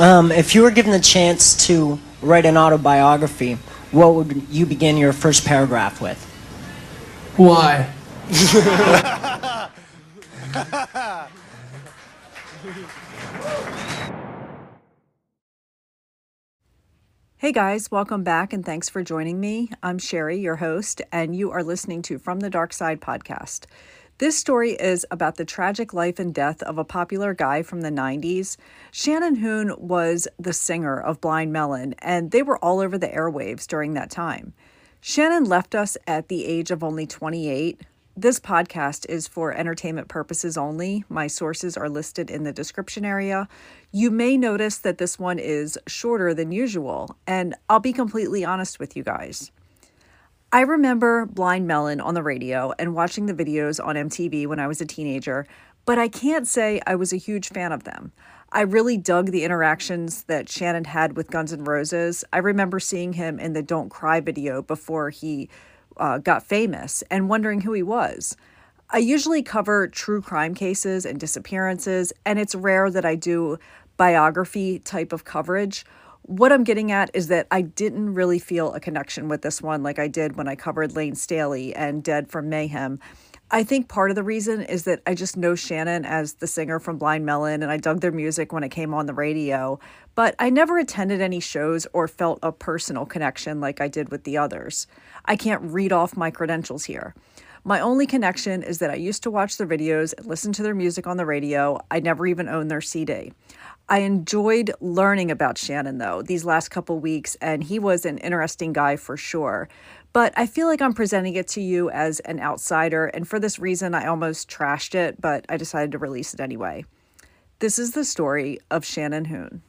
Um, if you were given the chance to write an autobiography, what would you begin your first paragraph with? Why? Hey guys, welcome back and thanks for joining me. I'm Sherry, your host, and you are listening to From the Dark Side podcast. This story is about the tragic life and death of a popular guy from the 90s. Shannon Hoon was the singer of Blind Melon, and they were all over the airwaves during that time. Shannon left us at the age of only 28. This podcast is for entertainment purposes only. My sources are listed in the description area. You may notice that this one is shorter than usual, and I'll be completely honest with you guys. I remember Blind Melon on the radio and watching the videos on MTV when I was a teenager, but I can't say I was a huge fan of them. I really dug the interactions that Shannon had with Guns N' Roses. I remember seeing him in the Don't Cry video before he uh, got famous and wondering who he was. I usually cover true crime cases and disappearances, and it's rare that I do biography type of coverage. What I'm getting at is that I didn't really feel a connection with this one like I did when I covered Layne Staley and Dead from Mayhem. I think part of the reason is that I just know Shannon as the singer from Blind Melon and I dug their music when it came on the radio, but I never attended any shows or felt a personal connection like I did with the others. I can't read off my credentials here. My only connection is that I used to watch their videos and listen to their music on the radio. I never even owned their CD. I enjoyed learning about Shannon though these last couple weeks, and he was an interesting guy for sure. But I feel like I'm presenting it to you as an outsider, and for this reason, I almost trashed it, but I decided to release it anyway. This is the story of Shannon Hoon.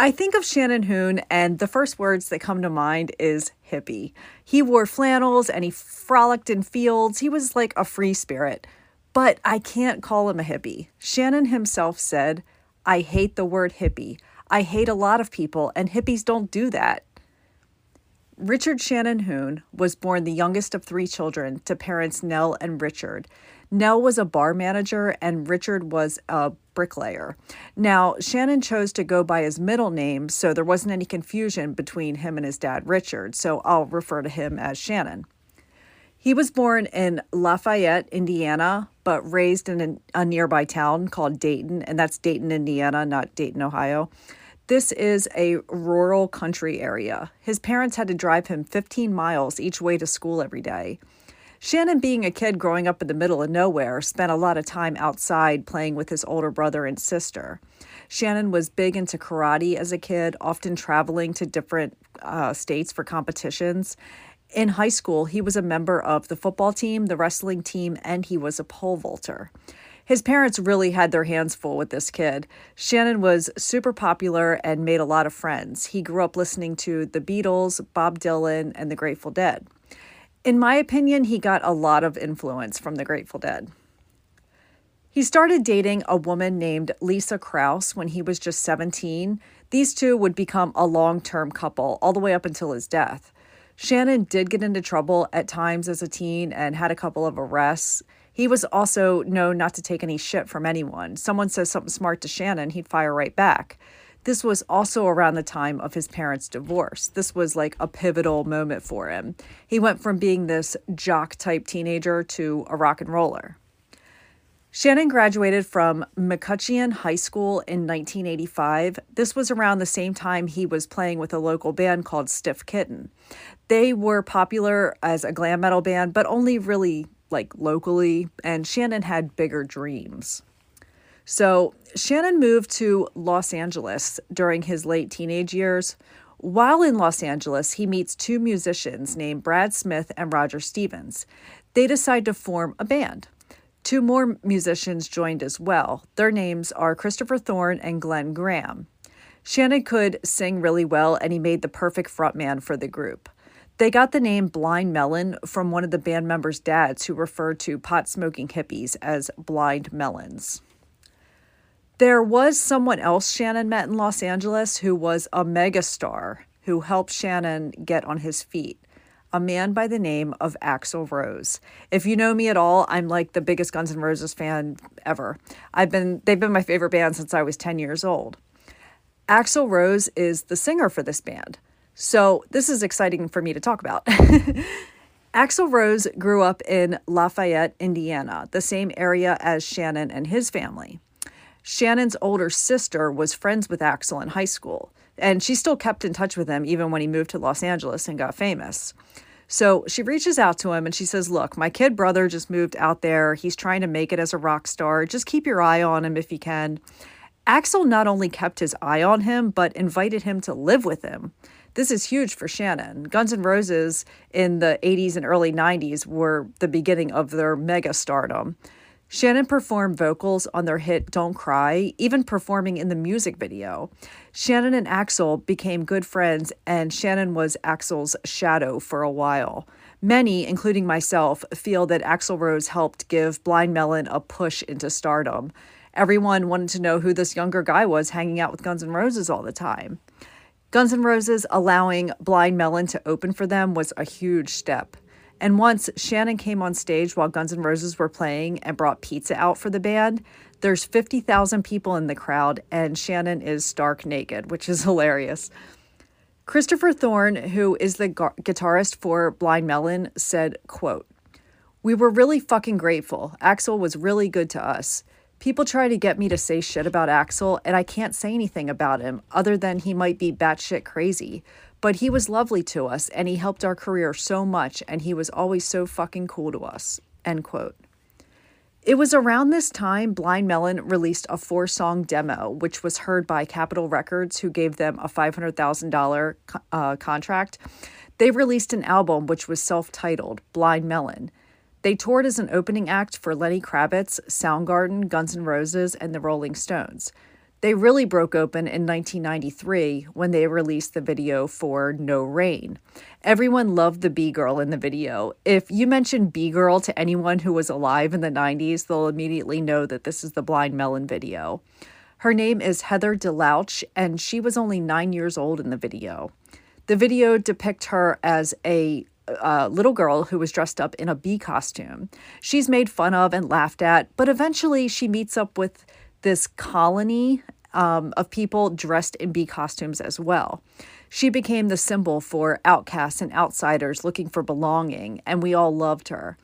I think of Shannon Hoon, and the first words that come to mind is hippie. He wore flannels and he frolicked in fields. He was like a free spirit. But I can't call him a hippie. Shannon himself said, I hate the word hippie. I hate a lot of people, and hippies don't do that. Richard Shannon Hoon was born the youngest of three children to parents Nell and Richard. Nell was a bar manager and Richard was a bricklayer. Now, Shannon chose to go by his middle name, so there wasn't any confusion between him and his dad, Richard, so I'll refer to him as Shannon. He was born in Lafayette, Indiana, but raised in a, nearby town called Dayton, and that's Dayton, Indiana, not Dayton, Ohio. This is a rural country area. His parents had to drive him 15 miles each way to school every day. Shannon, being a kid growing up in the middle of nowhere, spent a lot of time outside playing with his older brother and sister. Shannon was big into karate as a kid, often traveling to different uh, states for competitions. In high school, he was a member of the football team, the wrestling team, and he was a pole vaulter. His parents really had their hands full with this kid. Shannon was super popular and made a lot of friends. He grew up listening to the Beatles, Bob Dylan, and the Grateful Dead. In my opinion, he got a lot of influence from the Grateful Dead. He started dating a woman named Lisa Krause when he was just 17. These two would become a long term couple all the way up until his death. Shannon did get into trouble at times as a teen and had a couple of arrests. He was also known not to take any shit from anyone. Someone says something smart to Shannon, he'd fire right back. This was also around the time of his parents' divorce. This was like a pivotal moment for him. He went from being this jock type teenager to a rock and roller. Shannon graduated from McCutcheon High School in 1985. This was around the same time he was playing with a local band called Styff Kytten. They were popular as a glam metal band, but only really like locally, and Shannon had bigger dreams. So, Shannon moved to Los Angeles during his late teenage years. While in Los Angeles, he meets two musicians named Brad Smith and Roger Stevens. They decide to form a band. Two more musicians joined as well. Their names are Christopher Thorne and Glenn Graham. Shannon could sing really well, and he made the perfect frontman for the group. They got the name Blind Melon from one of the band members' dads who referred to pot smoking hippies as blind melons. There was someone else Shannon met in Los Angeles who was a megastar who helped Shannon get on his feet a man by the name of Axl Rose. If you know me at all, I'm like the biggest Guns N' Roses fan ever. I've been they've been my favorite band since I was 10 years old. Axl Rose is the singer for this band. So this is exciting for me to talk about. Axl Rose grew up in Lafayette, Indiana, the same area as Shannon and his family. Shannon's older sister was friends with Axl in high school, and she still kept in touch with him even when he moved to Los Angeles and got famous. So she reaches out to him and she says, Look, my kid brother just moved out there. He's trying to make it as a rock star. Just keep your eye on him if you can. Axl not only kept his eye on him, but invited him to live with him. This is huge for Shannon. Guns N' Roses in the 80s and early 90s were the beginning of their mega stardom. Shannon performed vocals on their hit Don't Cry, even performing in the music video. Shannon and Axl became good friends, and Shannon was Axl's shadow for a while. Many, including myself, feel that Axl Rose helped give Blind Melon a push into stardom. Everyone wanted to know who this younger guy was hanging out with Guns N' Roses all the time. Guns N' Roses allowing Blind Melon to open for them was a huge step. And once Shannon came on stage while Guns N' Roses were playing and brought pizza out for the band, there's 50,000 people in the crowd, and Shannon is stark naked, which is hilarious. Christopher Thorne, who is the gu- guitarist for Blind Melon, said, quote, We were really fucking grateful. Axl was really good to us. People try to get me to say shit about Axl, and I can't say anything about him other than he might be batshit crazy. But he was lovely to us, and he helped our career so much, and he was always so fucking cool to us. End quote. It was around this time Blind Melon released a four song demo, which was heard by Capitol Records, who gave them a $500,000 uh, contract. They released an album which was self titled Blind Melon. They toured as an opening act for Lenny Kravitz, Soundgarden, Guns N' Roses, and the Rolling Stones. They really broke open in 1993 when they released the video for No Rain. Everyone loved the B Girl in the video. If you mention B Girl to anyone who was alive in the 90s, they'll immediately know that this is the Blind Melon video. Her name is Heather DeLoach, and she was only nine years old in the video. The video depicts her as a uh, little girl who was dressed up in a bee costume. She's made fun of and laughed at, but eventually she meets up with this colony um, of people dressed in bee costumes as well. She became the symbol for outcasts and outsiders looking for belonging, and we all loved her.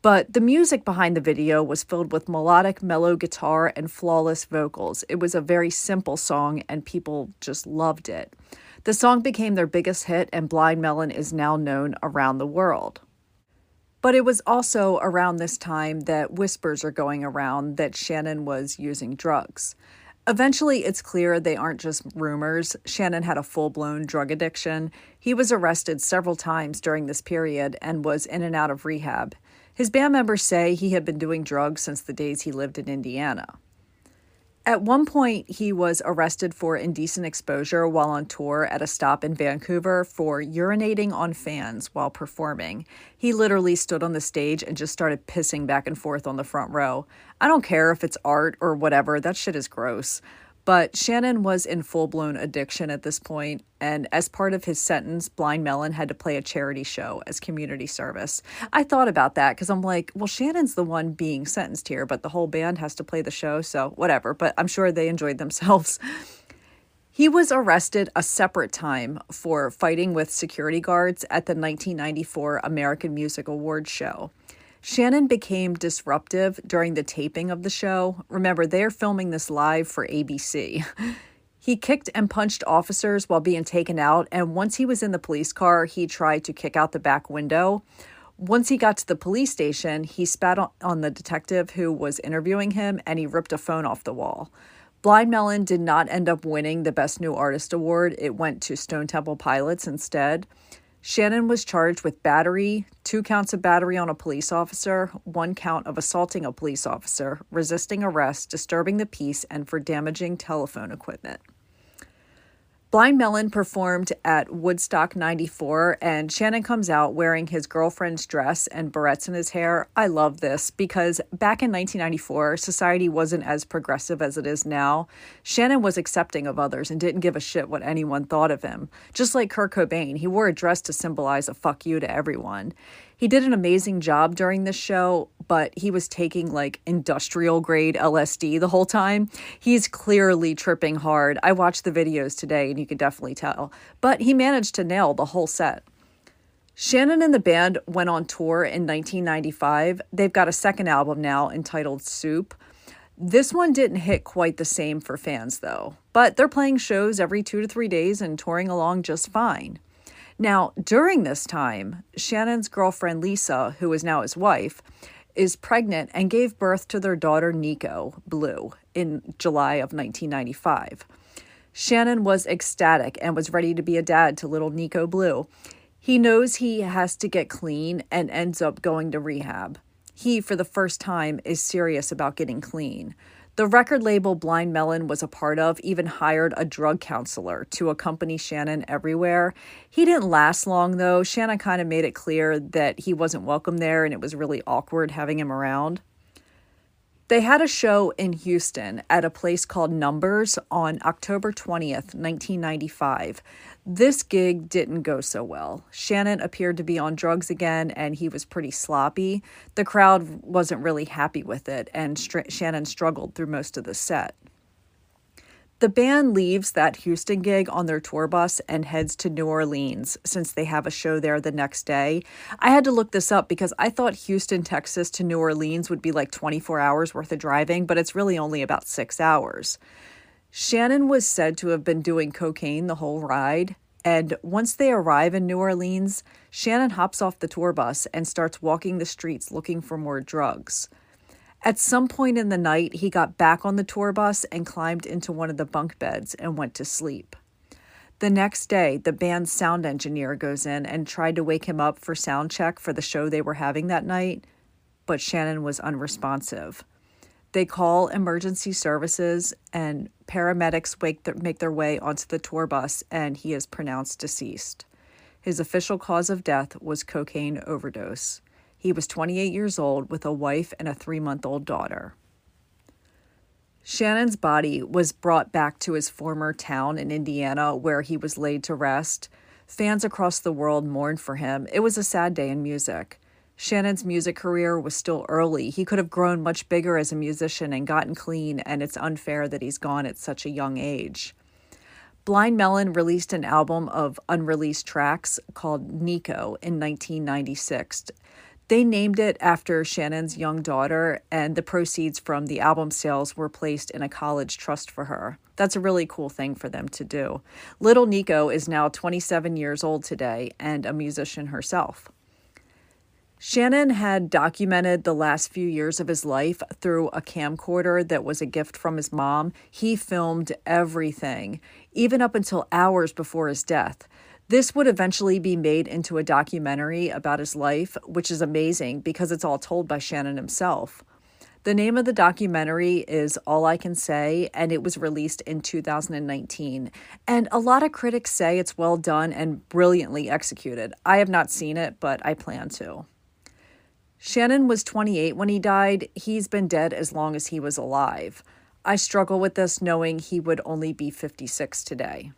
But the music behind the video was filled with melodic, mellow guitar and flawless vocals. It was a very simple song, and people just loved it. The song became their biggest hit, and Blind Melon is now known around the world. But it was also around this time that whispers are going around that Shannon was using drugs. Eventually, it's clear they aren't just rumors. Shannon had a full blown drug addiction. He was arrested several times during this period and was in and out of rehab. His band members say he had been doing drugs since the days he lived in Indiana. At one point, he was arrested for indecent exposure while on tour at a stop in Vancouver for urinating on fans while performing. He literally stood on the stage and just started pissing back and forth on the front row. I don't care if it's art or whatever, that shit is gross. But Shannon was in full blown addiction at this point, and as part of his sentence, Blind Melon had to play a charity show as community service. I thought about that because I'm like, well, Shannon's the one being sentenced here, but the whole band has to play the show, so whatever. But I'm sure they enjoyed themselves. He was arrested a separate time for fighting with security guards at the 1994 American Music Awards show. Shannon became disruptive during the taping of the show. Remember, they're filming this live for ABC. He kicked and punched officers while being taken out, and once he was in the police car, he tried to kick out the back window. Once he got to the police station, he spat on the detective who was interviewing him and he ripped a phone off the wall. Blind Melon did not end up winning the Best New Artist award. It went to Stone Temple Pilots instead. Shannon was charged with battery, two counts of battery on a police officer, one count of assaulting a police officer, resisting arrest, disturbing the peace, and for damaging telephone equipment. Blind Melon performed at Woodstock 94, and Shannon comes out wearing his girlfriend's dress and barrettes in his hair. I love this because back in 1994, society wasn't as progressive as it is now. Shannon was accepting of others and didn't give a shit what anyone thought of him. Just like Kurt Cobain, he wore a dress to symbolize a fuck you to everyone. He did an amazing job during this show, but he was taking like industrial grade LSD the whole time. He's clearly tripping hard. I watched the videos today and you could definitely tell, but he managed to nail the whole set. Shannon and the band went on tour in 1995. They've got a second album now entitled Soup. This one didn't hit quite the same for fans, though, but they're playing shows every two to three days and touring along just fine. Now, during this time, Shannon's girlfriend Lisa, who is now his wife, is pregnant and gave birth to their daughter Nico, Blue, in July of 1995. Shannon was ecstatic and was ready to be a dad to little Nico Blue. He knows he has to get clean and ends up going to rehab. He, for the first time, is serious about getting clean. The record label Blind Melon was a part of even hired a drug counselor to accompany Shannon everywhere. He didn't last long, though. Shannon kind of made it clear that he wasn't welcome there and it was really awkward having him around. They had a show in Houston at a place called Numbers on October 20th, 1995. This gig didn't go so well. Shannon appeared to be on drugs again and he was pretty sloppy. The crowd wasn't really happy with it, and Str- Shannon struggled through most of the set. The band leaves that Houston gig on their tour bus and heads to New Orleans since they have a show there the next day. I had to look this up because I thought Houston, Texas to New Orleans would be like 24 hours worth of driving, but it's really only about six hours. Shannon was said to have been doing cocaine the whole ride. And once they arrive in New Orleans, Shannon hops off the tour bus and starts walking the streets looking for more drugs. At some point in the night, he got back on the tour bus and climbed into one of the bunk beds and went to sleep. The next day, the band's sound engineer goes in and tried to wake him up for sound check for the show they were having that night, but Shannon was unresponsive. They call emergency services, and paramedics wake th- make their way onto the tour bus, and he is pronounced deceased. His official cause of death was cocaine overdose. He was 28 years old with a wife and a three month old daughter. Shannon's body was brought back to his former town in Indiana where he was laid to rest. Fans across the world mourned for him. It was a sad day in music. Shannon's music career was still early. He could have grown much bigger as a musician and gotten clean, and it's unfair that he's gone at such a young age. Blind Melon released an album of unreleased tracks called Nico in 1996. They named it after Shannon's young daughter, and the proceeds from the album sales were placed in a college trust for her. That's a really cool thing for them to do. Little Nico is now 27 years old today and a musician herself. Shannon had documented the last few years of his life through a camcorder that was a gift from his mom. He filmed everything, even up until hours before his death. This would eventually be made into a documentary about his life, which is amazing because it's all told by Shannon himself. The name of the documentary is All I Can Say, and it was released in 2019. And a lot of critics say it's well done and brilliantly executed. I have not seen it, but I plan to. Shannon was 28 when he died. He's been dead as long as he was alive. I struggle with this knowing he would only be 56 today.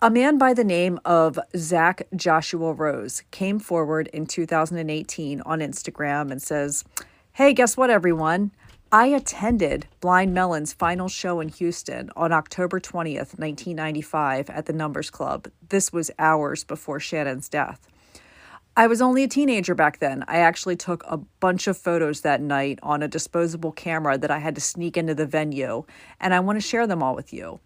A man by the name of Zach Joshua Rose came forward in 2018 on Instagram and says, Hey, guess what, everyone? I attended Blind Melon's final show in Houston on October 20th, 1995, at the Numbers Club. This was hours before Shannon's death. I was only a teenager back then. I actually took a bunch of photos that night on a disposable camera that I had to sneak into the venue, and I want to share them all with you.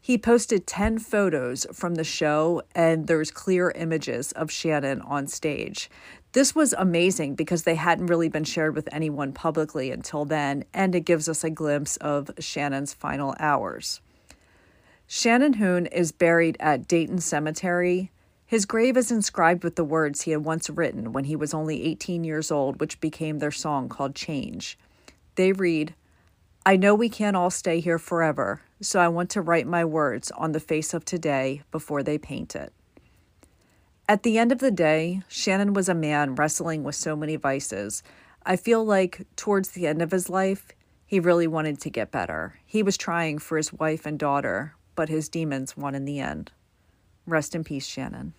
He posted 10 photos from the show, and there's clear images of Shannon on stage. This was amazing because they hadn't really been shared with anyone publicly until then, and it gives us a glimpse of Shannon's final hours. Shannon Hoon is buried at Dayton Cemetery. His grave is inscribed with the words he had once written when he was only 18 years old, which became their song called Change. They read, I know we can't all stay here forever, so I want to write my words on the face of today before they paint it. At the end of the day, Shannon was a man wrestling with so many vices. I feel like towards the end of his life, he really wanted to get better. He was trying for his wife and daughter, but his demons won in the end. Rest in peace, Shannon.